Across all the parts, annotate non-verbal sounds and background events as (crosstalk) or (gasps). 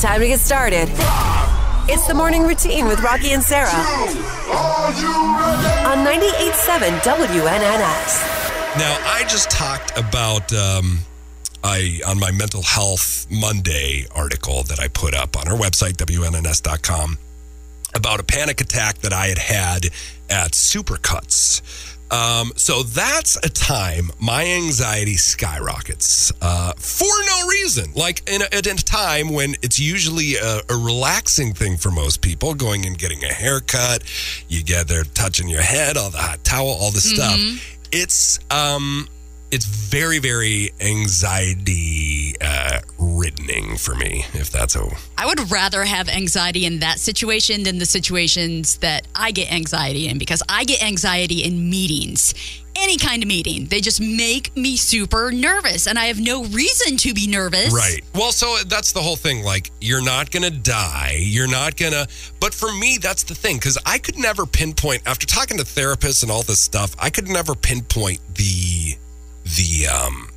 Time to get started. It's the morning routine with Rocki and Sarah on 98.7 WNNS. Now, I just talked about um, I on my mental health Monday article that I put up on our website wnns.com about a panic attack that I had had at Supercuts. Um, so that's a time my anxiety skyrockets uh, for no reason. Like in a, at a time when it's usually a, a relaxing thing for most people, going and getting a haircut, you get there touching your head, all the hot towel, all the stuff. It's um, it's very very anxiety for me. If that's a I would rather have anxiety in that situation than the situations that I get anxiety in because I get anxiety in meetings. Any kind of meeting. They just make me super nervous and I have no reason to be nervous. Right. Well, so that's the whole thing. Like, you're not going to die. You're not going to. But for me, that's the thing. Because I could never pinpoint, after talking to therapists and all this stuff, I could never pinpoint the, the, um,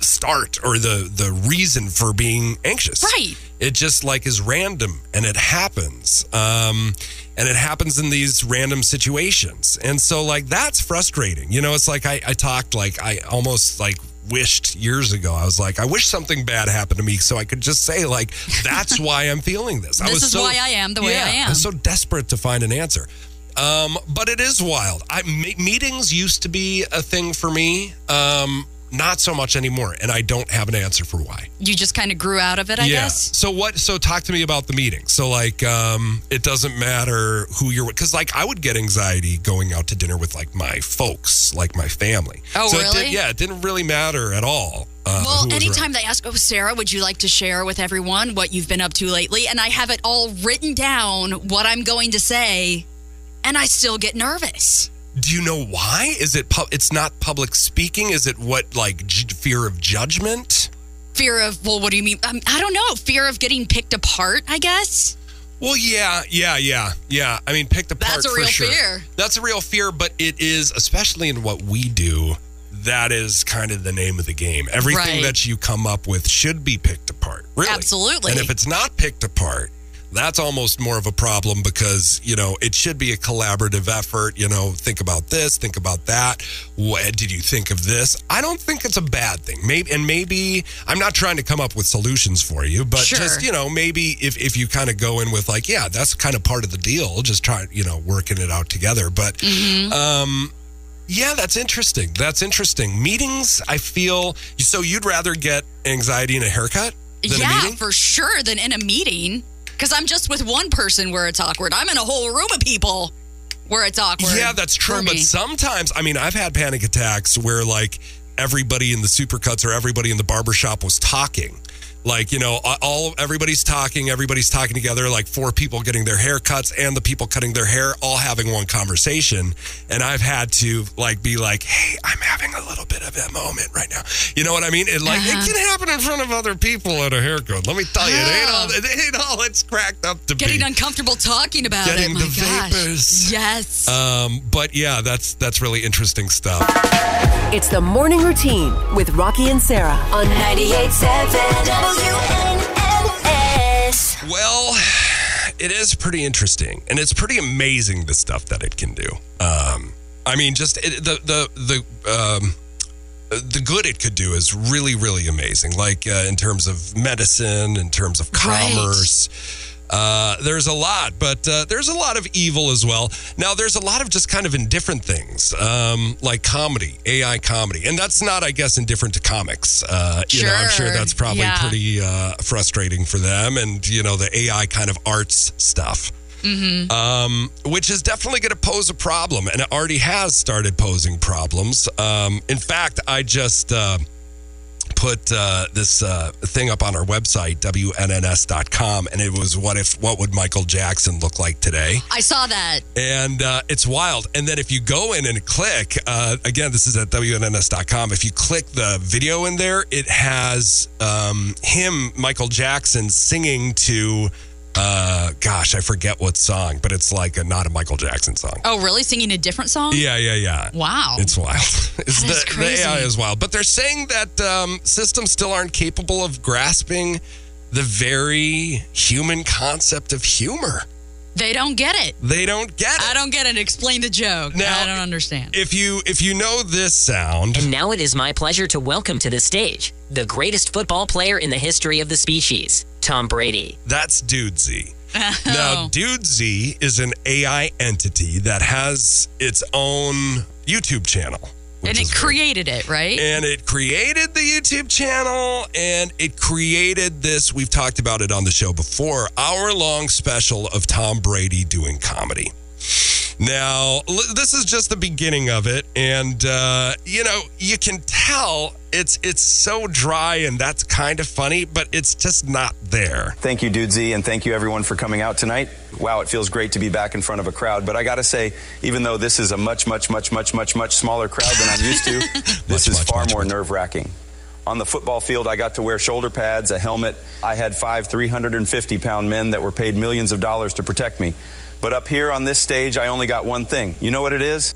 start or the the reason for being anxious. Right. it just like is random and it happens um and it happens in these random situations. And so like that's frustrating. You know it's like i i talked like i almost like wished years ago i was like i wish something bad happened to me so i could just say like that's (laughs) why i'm feeling this. I This was is so, why I am the way yeah, I am. I was so desperate to find an answer. Um but it is wild. I meetings used to be a thing for me. Um not so much anymore and i don't have an answer for why You just kind of grew out of it, I guess. so what? So talk to me about the meeting. So like, um, it doesn't matter who you're with, because like I would get anxiety going out to dinner with like my folks, like my family. Oh, so It really? did, yeah, it didn't really matter at all. Uh, Well, anytime they ask, oh, Sarah, would you like to share with everyone what you've been up to lately? And I have it all written down, what I'm going to say, and I still get nervous. Do you know why? Is it? Pu- it's not public speaking. Is it what like j- fear of judgment? Fear of, well, what do you mean? Um, I don't know. Fear of getting picked apart, I guess. Well, yeah, yeah, yeah, yeah. I mean, picked apart. That's a real sure. fear. That's a real fear, but it is, especially in what we do, that is kind of the name of the game. Everything Right. that you come up with should be picked apart. Really. Absolutely. And if it's not picked apart, that's almost more of a problem because, you know, it should be a collaborative effort. You know, think about this, think about that. What did you think of this? I don't think it's a bad thing. Maybe, and maybe I'm not trying to come up with solutions for you, but Sure. just, you know, maybe if, if you kind of go in with like, yeah, that's kind of part of the deal, just try, you know, working it out together. But, Mm-hmm. um, yeah, that's interesting. That's interesting. Meetings, I feel so you'd rather get anxiety in a haircut than a yeah, for sure, than in a meeting. Because I'm just with one person where it's awkward. I'm in a whole room of people where it's awkward. Yeah, that's true. But sometimes, I mean, I've had panic attacks where like everybody in the supercuts or everybody in the barbershop was talking. Like, you know, all everybody's talking, everybody's talking together, like four people getting their haircuts and the people cutting their hair all having one conversation. And I've had to like be like, hey, I'm having a little bit of a moment right now. You know what I mean? It like Uh-huh. it can happen in front of other people at a haircut. Let me tell you, it ain't all it ain't all it's cracked up to Getting be. uncomfortable talking about Getting it. My the gosh. vapors. Yes. Um, but yeah, that's that's really interesting stuff. It's the morning routine with Rocki and Sarah on 98.7 WNNS. Well, it is pretty interesting, and it's pretty amazing the stuff that it can do. Um, I mean, just it, the the the um, the good it could do is really really amazing. Like uh, in terms of medicine, in terms of Right. Uh, there's a lot, but uh, there's a lot of evil as well. Now, there's a lot of just kind of indifferent things, um, like comedy, AI comedy, and that's not, I guess, indifferent to comics. Uh, You know, I'm sure Sure. that's probably Yeah. pretty uh, frustrating for them, and you know, the AI kind of arts stuff. Um, which is definitely going to pose a problem, and it already has started posing problems. Um, in fact, I just uh, put uh, this uh, thing up on our website, WNNS.com, and it was what if, what would Michael Jackson look like today? I saw that. and uh, it's wild. And then if you go in and click, uh, again, this is at WNNS.com. If you click the video in there, it has um, him, Michael Jackson, singing to, uh, gosh, I forget what song, but it's like a, not a Michael Jackson song. Oh, really? Singing a different song? Yeah, yeah, yeah. Wow. It's wild. (laughs) It's That is the, the AI crazy. is wild. But they're saying that um, systems still aren't capable of grasping the very human concept of humor. They don't get it. They don't get it. I don't get it. Explain the joke. Now, I don't understand. If you if you know this sound, And now it is my pleasure to welcome to the stage the greatest football player in the history of the species, Tom Brady. that's Dudesy. Oh. (laughs) Now, Dudesy is an AI entity that has its own YouTube channel. and it created it, right? and it created the YouTube channel and it created this. We've talked about it on the show before hour long special of Tom Brady doing comedy. Now, l- this is just the beginning of it. And, uh, you know, you can tell it's it's so dry and that's kind of funny, but it's just not there. Thank you, Dudesy, and thank you everyone for coming out tonight. Wow, it feels great to be back in front of a crowd. But I got to say, even though this is a much, much, much, much, much, much smaller crowd than I'm used to, (laughs) Much, this is much, far much, more nerve wracking. On the football field, I got to wear shoulder pads, a helmet. I had five 350 pound men that were paid millions of dollars to protect me. But up here on this stage, I only got one thing. You know what it is?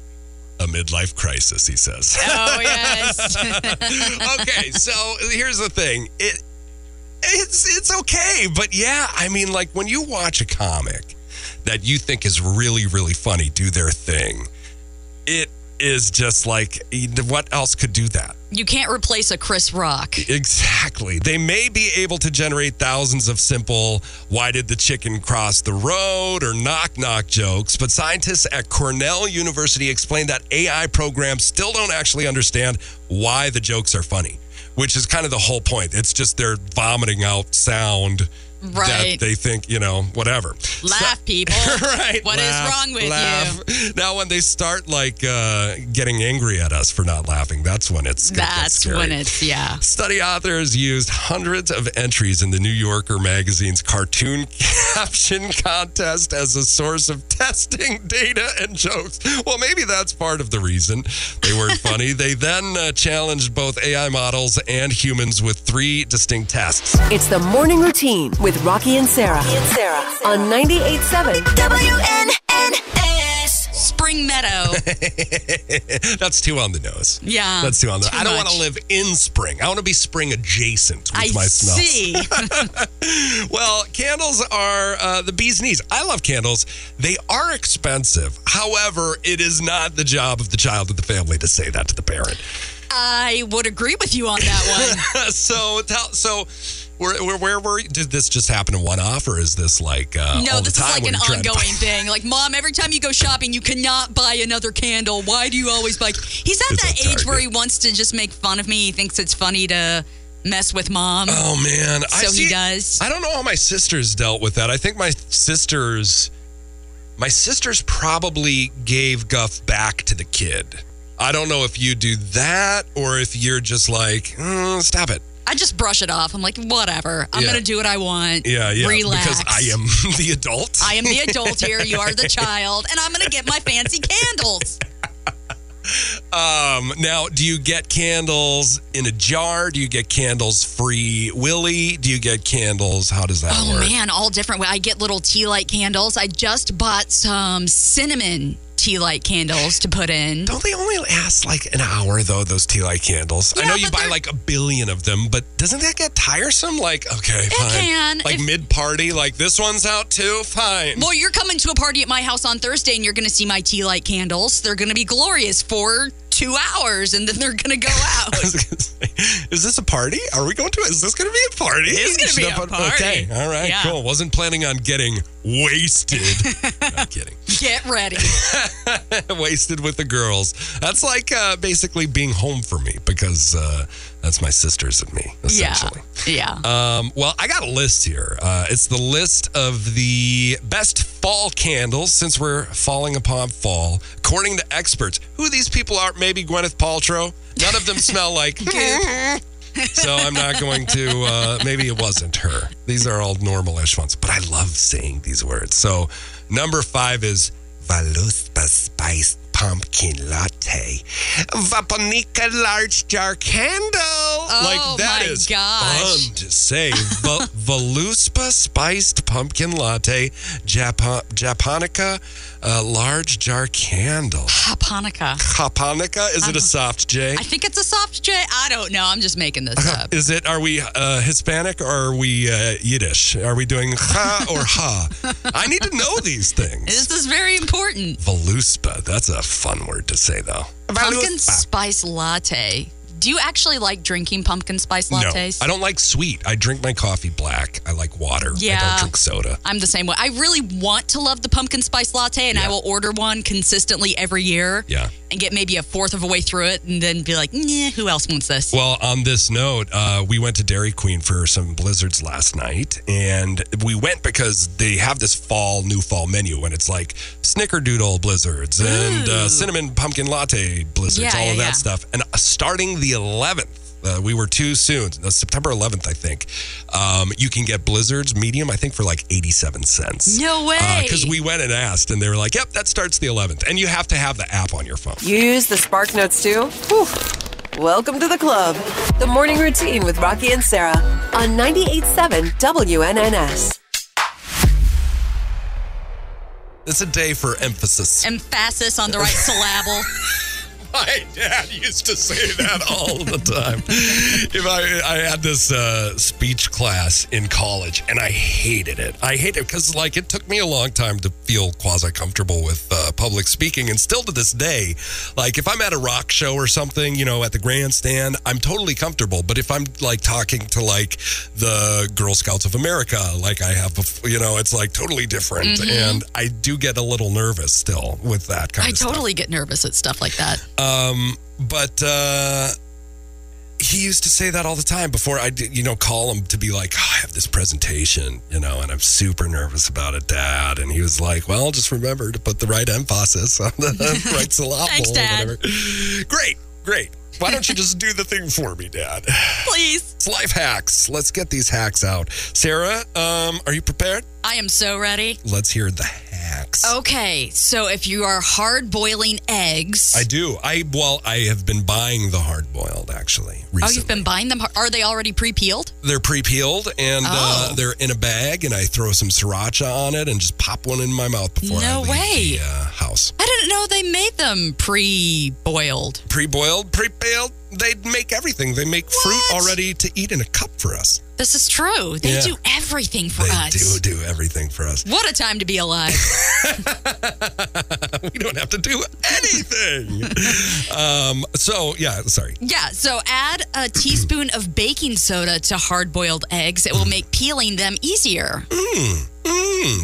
A midlife crisis, he says. oh, yes. (laughs) okay, so here's the thing. It it's it's okay, but yeah, I mean like when you watch a comic that you think is really really funny do their thing, it is just like what else could do that? you can't replace a Chris Rock. Exactly. They may be able to generate thousands of simple, why did the chicken cross the road or knock knock jokes, but scientists at Cornell University explain that AI programs still don't actually understand why the jokes are funny, which is kind of the whole point. It's just they're vomiting out sound that Right. they think, you know, whatever. Laugh, people. (laughs) right. What is laugh, wrong with laugh. you? Now, when they start like uh, getting angry at us for not laughing, that's when it's That's scary. when it's, yeah. Study authors used hundreds of entries in the New Yorker magazine's cartoon (laughs) caption contest as a source of testing data and jokes. Well, maybe that's part of the reason they weren't (laughs) funny. They then uh, challenged both AI models and humans with three distinct tests. It's the morning routine with Rocki and Sarah. Sarah on 98.7 WNNS. Spring Meadow. (laughs) that's too on the nose. Yeah. That's too on the too I don't want to live in spring. I want to be spring adjacent with I my smells. see. (laughs) (laughs) Well, candles are uh, the bee's knees. I love candles. They are expensive. However, it is not the job of the child of the family to say that to the parent. I would agree with you on that one. so, tell, so where, where, where were you? Did this just happen in one off, or is this like uh, No, this is like an you're trying to buy- ongoing thing. Like, mom, every time you go shopping, you cannot buy another candle. Why do you always buy? (laughs) He's at It's that at age where he wants to just make fun of me. He thinks it's funny to mess with mom. Oh man, So he does? I don't know how my sisters dealt with that. I think my sisters, my sisters probably gave guff back to the kid. I don't know if you do that or if you're just like, "Mm, stop it. I just brush it off. I'm like, whatever. I'm Yeah. going to do what I want. Yeah, yeah. Relax. Because I am (laughs) the adult. I am the adult here. You are the child. And I'm going to get my fancy candles. (laughs) Um, now, do you get candles in a jar? Do you get candles free willy? Do you get candles? How does that Oh, work? man. All different. I get little tea light candles. I just bought some cinnamon tea light candles to put in. Don't they only last like an hour though? Those tea light candles. I know you buy they're- like a billion of them, but doesn't that get tiresome? Like, okay, fine. can. Like If- mid party, like this one's out too. Fine. Well, you're coming to a party at my house on Thursday, and you're going to see my tea light candles. They're going to be glorious for two hours, and then they're going to go (laughs) out. I was gonna say, is this a party? Are we going to? Is this going to be a party? It's gonna be a party. Okay, all right, Yeah. cool. Wasn't planning on getting wasted. (laughs) Not kidding. Get ready. (laughs) wasted with the girls. That's like uh, basically being home for me because uh, that's my sisters and me, essentially. Yeah. Um, well, I got a list here. Uh, it's the list of the best fall candles since we're falling upon fall, according to experts. Who these people are? Maybe Gwyneth Paltrow. None of them smell like. (laughs) so I'm not going to. Uh, maybe it wasn't her. These are all normal-ish ones, but I love saying these words. So number five is Voluspa spiced pumpkin latte, Vaponica large jar candle. like oh that Oh my is gosh. fun to say. Va- (laughs) Voluspa spiced pumpkin latte, Japa- Japonica A large jar candle. Haponica. Haponica? Is it a soft J? I think it's a soft J. I don't know. I'm just making this up. Is it? Are we uh, Hispanic or are we uh, Yiddish? Are we doing ha or ha? (laughs) I need to know these things. This is very important. Voluspa. That's a fun word to say, though. Pumpkin spice latte. Do you actually like drinking pumpkin spice lattes? No, I don't like sweet. I drink my coffee black. I like water. Yeah. I don't drink soda. I'm the same way. I really want to love the pumpkin spice latte, and I will order one consistently every year. Yeah. And get maybe a fourth of a way through it, and then be like, "Nah, who else wants this?" Well, on this note, uh, we went to Dairy Queen for some blizzards last night, and we went because they have this fall, new fall menu, and it's like snickerdoodle blizzards and uh, cinnamon pumpkin latte blizzards, Yeah, all of that yeah. stuff. And starting the 11th, uh, we were too soon. Uh, September 11th, I think. Um, you can get blizzards medium, I think, for like 87 cents. No way. Because we went and asked, and they were like, "Yep, that starts the 11th," and you have to have the app on your phone. You use the Spark Notes too? Whew. Welcome to the club. The morning routine with Rocki and Sarah on 98.7 WNNS. It's a day for emphasis. Emphasis on the right syllable. (laughs) My dad used to say that all the time. if I, I had this uh, speech class in college, and I hated it. I hate it because, like, it took me a long time to feel quasi comfortable with uh, public speaking, and still to this day, like, if I'm at a rock show or something, you know, at the grandstand, I'm totally comfortable. But if I'm like talking to like the Girl Scouts of America, like I have, bef- you know, it's like totally different, and I do get a little nervous still with that kind I of stuff I totally get nervous at stuff like that. But uh he used to say that all the time before I, you know, call him to be like, oh, I have this presentation, you know, and I'm super nervous about it, Dad. And he was like, Well, just remember to put the right emphasis on the (laughs) (laughs) right syllable. Thanks, or Dad. whatever. Great, great. Why don't you just do the thing for me, Dad? (laughs) Please. It's life hacks. Let's get these hacks out. Sarah, um, are you prepared? I am so ready. Let's hear the hacks. Okay, so if you are hard boiling eggs, I do. I well, I have been buying the hard boiled actually. Recently. oh, you've been buying them. Are they already pre-peeled? They're pre-peeled and Oh. uh, they're in a bag, and I throw some sriracha on it and just pop one in my mouth before I No leave way. the uh, house. I didn't know they made them pre-boiled. Pre-boiled, pre-peeled. They make everything. They make fruit already to eat in a cup for us. This is true. They Yeah. do everything for They us. They do do everything for us. What a time to be alive. (laughs) (laughs) We don't have to do anything. (laughs) um, so yeah, sorry. yeah, so add a teaspoon of baking soda to hard boiled eggs. It will make peeling them easier. Mm,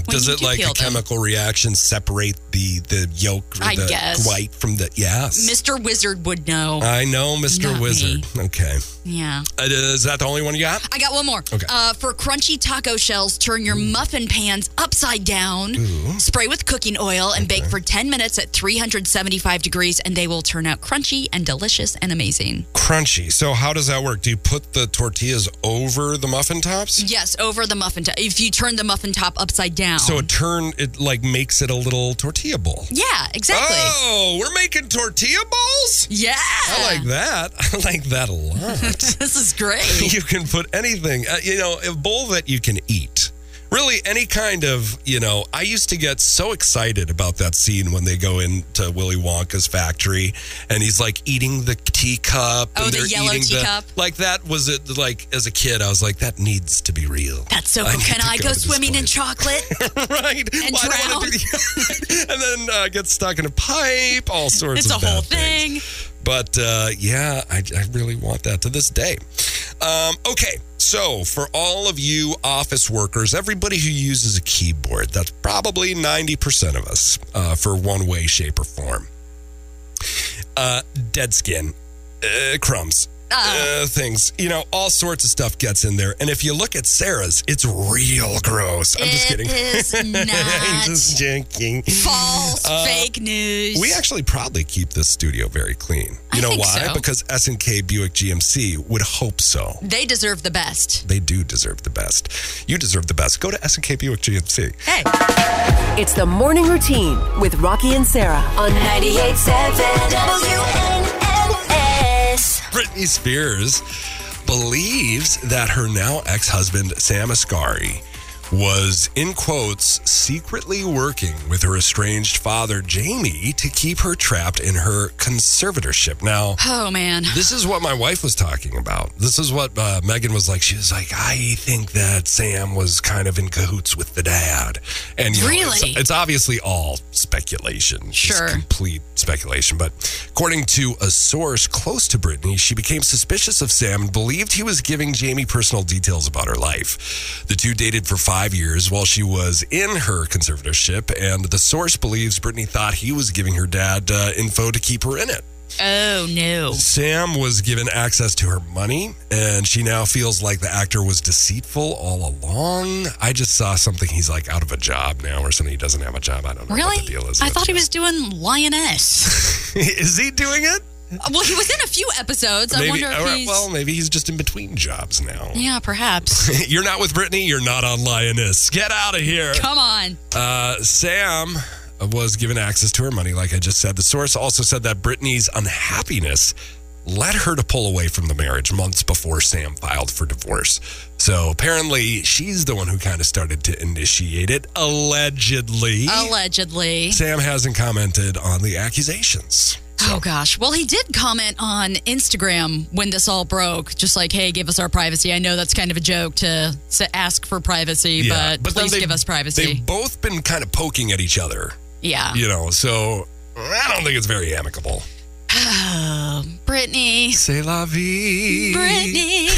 does it do like a them. chemical reaction separate the the yolk, or I the guess. white from the yes? Mr. Wizard would know. I know, Mr. Not Wizard. Okay, yeah. Uh, is that the only one you got? I got one more. Okay. Uh, for crunchy taco shells, turn your muffin pans upside down, spray with cooking oil, and bake for 10 minutes at 375 degrees, and they will turn out crunchy and delicious and amazing. Crunchy. So how does that work? Do you put the tortillas over the muffin tops? Yes, over the muffin top. If you turn the muffin top upside down. So it turn it like makes it a little tortilla bowl. yeah, exactly. Oh, we're making tortilla balls? yeah. I like that. (laughs) I like that a lot. (laughs) This is great. (laughs) you can put anything, uh, you know, a bowl that you can eat. Really, any kind of, you know, I used to get so excited about that scene when they go into Willy Wonka's factory and he's like eating the teacup. Oh, and the yellow eating the- teacup? like that was it, like as a kid, I was like, that needs to be real. That's so I cool. Can I go go swimming in chocolate? (laughs) right. And Well, wanna (laughs) and then uh, get stuck in a pipe, all sorts of things. It's a of whole things. thing. But uh, yeah, I, I really want that to this day. Um, okay, so for all of you office workers, everybody who uses a keyboard, that's probably 90% of us uh, for one way, shape, or form. Uh, dead skin, uh, crumbs. Uh, things, you know, all sorts of stuff gets in there. And if you look at Sarah's, it's real gross. I'm just kidding. is (laughs) I'm not. just joking. False, fake news. We actually probably keep this studio very clean. You I know think why? so. Because S&K Buick GMC would hope so. they deserve the best. They do deserve the best. You deserve the best. Go to S&K Buick GMC. Hey. It's the morning routine with Rocki and Sarah on 98.7 WNNS. Britney Spears believes that her now ex-husband Sam Asghari was, in quotes, secretly working with her estranged father, Jamie, to keep her trapped in her conservatorship. Now, Oh man. this is what my wife was talking about. This is what uh, Megan was like. She was like, I think that Sam was kind of in cahoots with the dad. And you know, it's- Really? it's, obviously all speculation. It's Sure. complete speculation. But according to a source close to Britney, she became suspicious of Sam and believed he was giving Jamie personal details about her life. The two dated for five years while she was in her conservatorship, and the source believes Britney thought he was giving her dad uh, info to keep her in it. Oh no. Sam was given access to her money, and she now feels like the actor was deceitful all along. I just saw something. He's like out of a job now, or something. He doesn't have a job. I don't know Really? what the deal is. I thought he was doing Lioness. (laughs) is he doing it? Well, he was in a few episodes. I wonder if he's. well, maybe he's just in between jobs now. yeah, perhaps. (laughs) You're not with Britney. You're not on Lioness. Get out of here. Come on. Uh, Sam was given access to her money, like I just said. The source also said that Britney's unhappiness led her to pull away from the marriage months before Sam filed for divorce. So apparently, she's the one who kind of started to initiate it, allegedly. Allegedly. Sam hasn't commented on the accusations. Oh gosh. Well, he did comment on Instagram when this all broke, just like, "Hey, give us our privacy." I know that's kind of a joke to, to ask for privacy, but, then please give us privacy. They've both been kind of poking at each other, Yeah. you know, so I don't think it's very amicable. Oh, Britney. C'est la vie. Britney.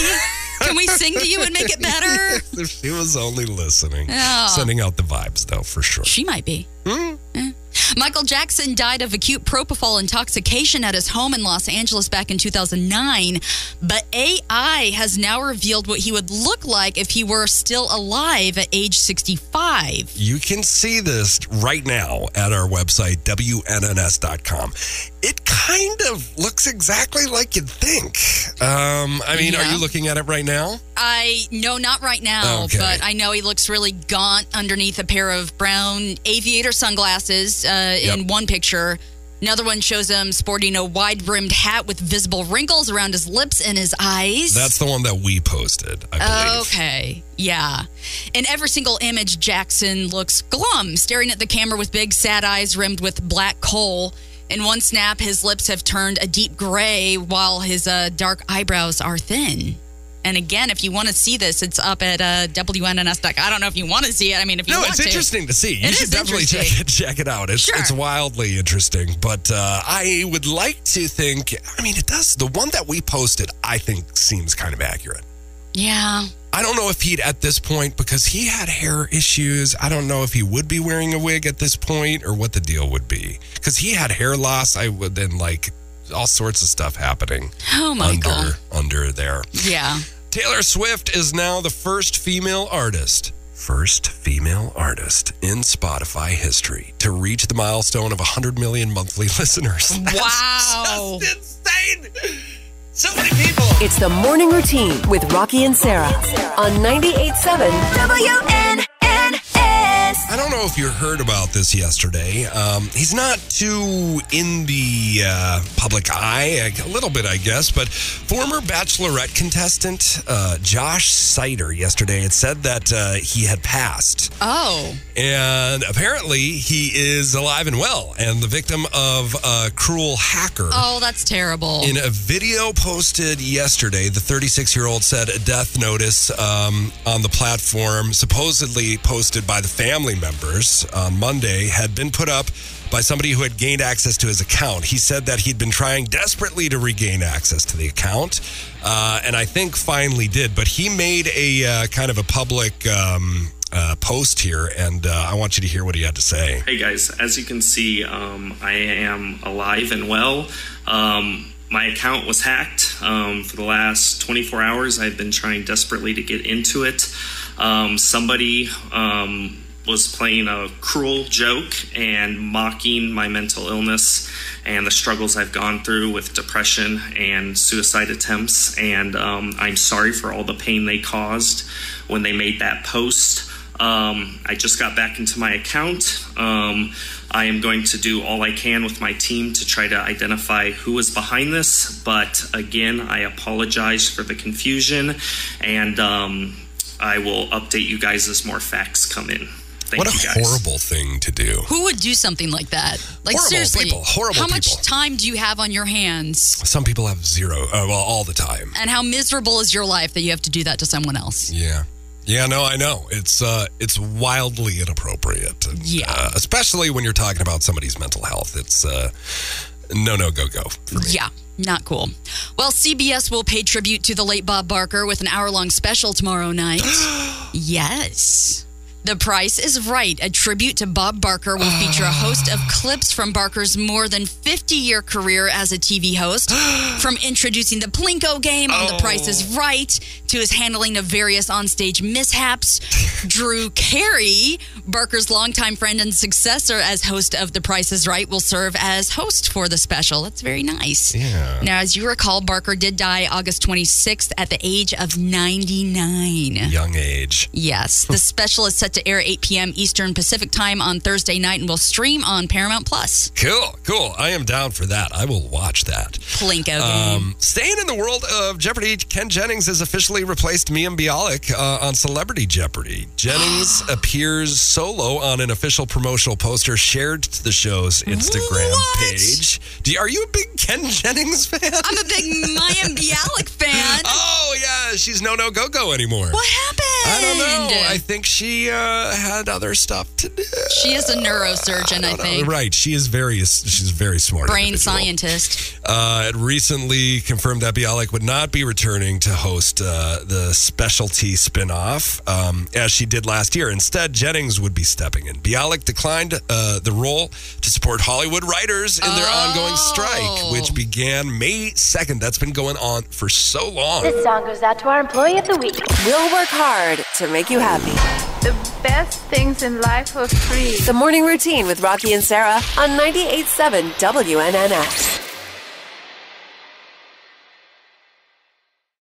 Can we sing to you and make it better? (laughs) If she was only listening. Oh. Sending out the vibes, though, for sure. She might be. Hmm? Eh. Michael Jackson died of acute propofol intoxication at his home in Los Angeles back in 2009. But AI has now revealed what he would look like if he were still alive at age 65. You can see this right now at our website, WNNS.com. It kind of looks exactly like you'd think. Um, I mean, are you looking at it right now? I know not right now, Okay. but I know he looks really gaunt underneath a pair of brown aviator sunglasses uh, in Yep. one picture. Another one shows him sporting a wide brimmed hat with visible wrinkles around his lips and his eyes. That's the one that we posted, I believe. Okay. Yeah. In every single image, Jackson looks glum, staring at the camera with big sad eyes rimmed with black kohl. In one snap, his lips have turned a deep gray while his uh, dark eyebrows are thin. And again, if you want to see this, it's up at uh, WNNS.com. I don't know if you want to see it. I mean, if you No, want it's to. interesting to see. You It should is definitely check it, check it out. It's Sure. it's wildly interesting. But uh, I would like to think. I mean, it does. The one that we posted, I think, seems kind of accurate. Yeah. I don't know if he'd at this point because he had hair issues. I don't know if he would be wearing a wig at this point or what the deal would be because he had hair loss. I would then like all sorts of stuff happening Oh, my under God. under there. Yeah. Taylor Swift is now the first female artist, first female artist in Spotify history to reach the milestone of 100 million monthly (laughs) listeners. (laughs) That's Wow. just insane. So many people. It's the morning routine with Rocki and Sarah on 98.7 WNNS. Know if you heard about this yesterday. Um, he's not too in the uh, public eye, a little bit, I guess, but former Bachelorette contestant uh, Josh Seiter yesterday had said that uh, he had passed. Oh. And apparently, he is alive and well, and the victim of a cruel hacker. Oh, that's terrible. In a video posted yesterday, the 36 year old said a death notice um, on the platform, supposedly posted by the family members on Monday, had been put up by somebody who had gained access to his account. He said that he'd been trying desperately to regain access to the account, uh, and I think finally did. But he made a uh, kind of a public. Um, uh, post here, and uh, I want you to hear what he had to say. Hey guys, as you can see, um, I am alive and well. Um, my account was hacked. Um, for the last 24 hours, I've been trying desperately to get into it. Um, somebody um, was playing a cruel joke and mocking my mental illness and the struggles I've gone through with depression and suicide attempts. And um, I'm sorry for all the pain they caused when they made that post. Um, I just got back into my account. Um, I am going to do all I can with my team to try to identify who is behind this. But again, I apologize for the confusion and um, I will update you guys as more facts come in. Thank what a you guys. horrible thing to do. Who would do something like that? Like Horrible seriously, people, horrible how much time do you have on your hands? Some people have zero, uh, well, all the time. And how miserable is your life that you have to do that to someone else? Yeah. Yeah, no, I know. It's uh it's wildly inappropriate. And, Yeah. Uh, especially when you're talking about somebody's mental health. It's uh no no go go for me. Yeah, not cool. Well, CBS will pay tribute to the late Bob Barker with an hour long special tomorrow night. (gasps) yes. The Price is Right, a tribute to Bob Barker, will feature a host of clips from Barker's more than 50 year career as a TV host, (gasps) from introducing the Plinko game on The Price is oh. Right to his handling of various onstage mishaps. (laughs) Drew Carey, Barker's longtime friend and successor as host of The Price is Right, will serve as host for the special. That's very nice. Yeah. Now, as you recall, Barker did die August 26th at the age of 99. Young age. Yes, the (laughs) special is set to air 8 p.m. Eastern Pacific Time on Thursday night and will stream on Paramount Plus. Cool, cool. I am down for that. I will watch that. Plinko. Um, staying in the world of Jeopardy, Ken Jennings has officially replaced Mayim Bialik uh, on Celebrity Jeopardy. Jennings (gasps) appears solo on an official promotional poster shared to the show's Instagram What? page. You, are you a big Ken Jennings fan? I'm a big Mayim (laughs) Bialik fan. oh yeah, she's no no go go anymore. What happened? I don't know. I think she uh, had other stuff to do. she is a neurosurgeon, I, don't know. think. Right, she is very she's very smart. Brain individual. scientist. Uh, it recently confirmed that Bialik would not be returning to host uh, the specialty spinoff um, as she did last year. Instead, Jennings would be stepping in. Bialik declined uh, the role to support Hollywood writers in their ongoing strike, which began May 2nd. That's been going on for so long. This song goes out to our employee of the week. We'll work hard to make you happy. The best things in life are free. The morning routine with Rocki and Sarah on 98.7 WNNS.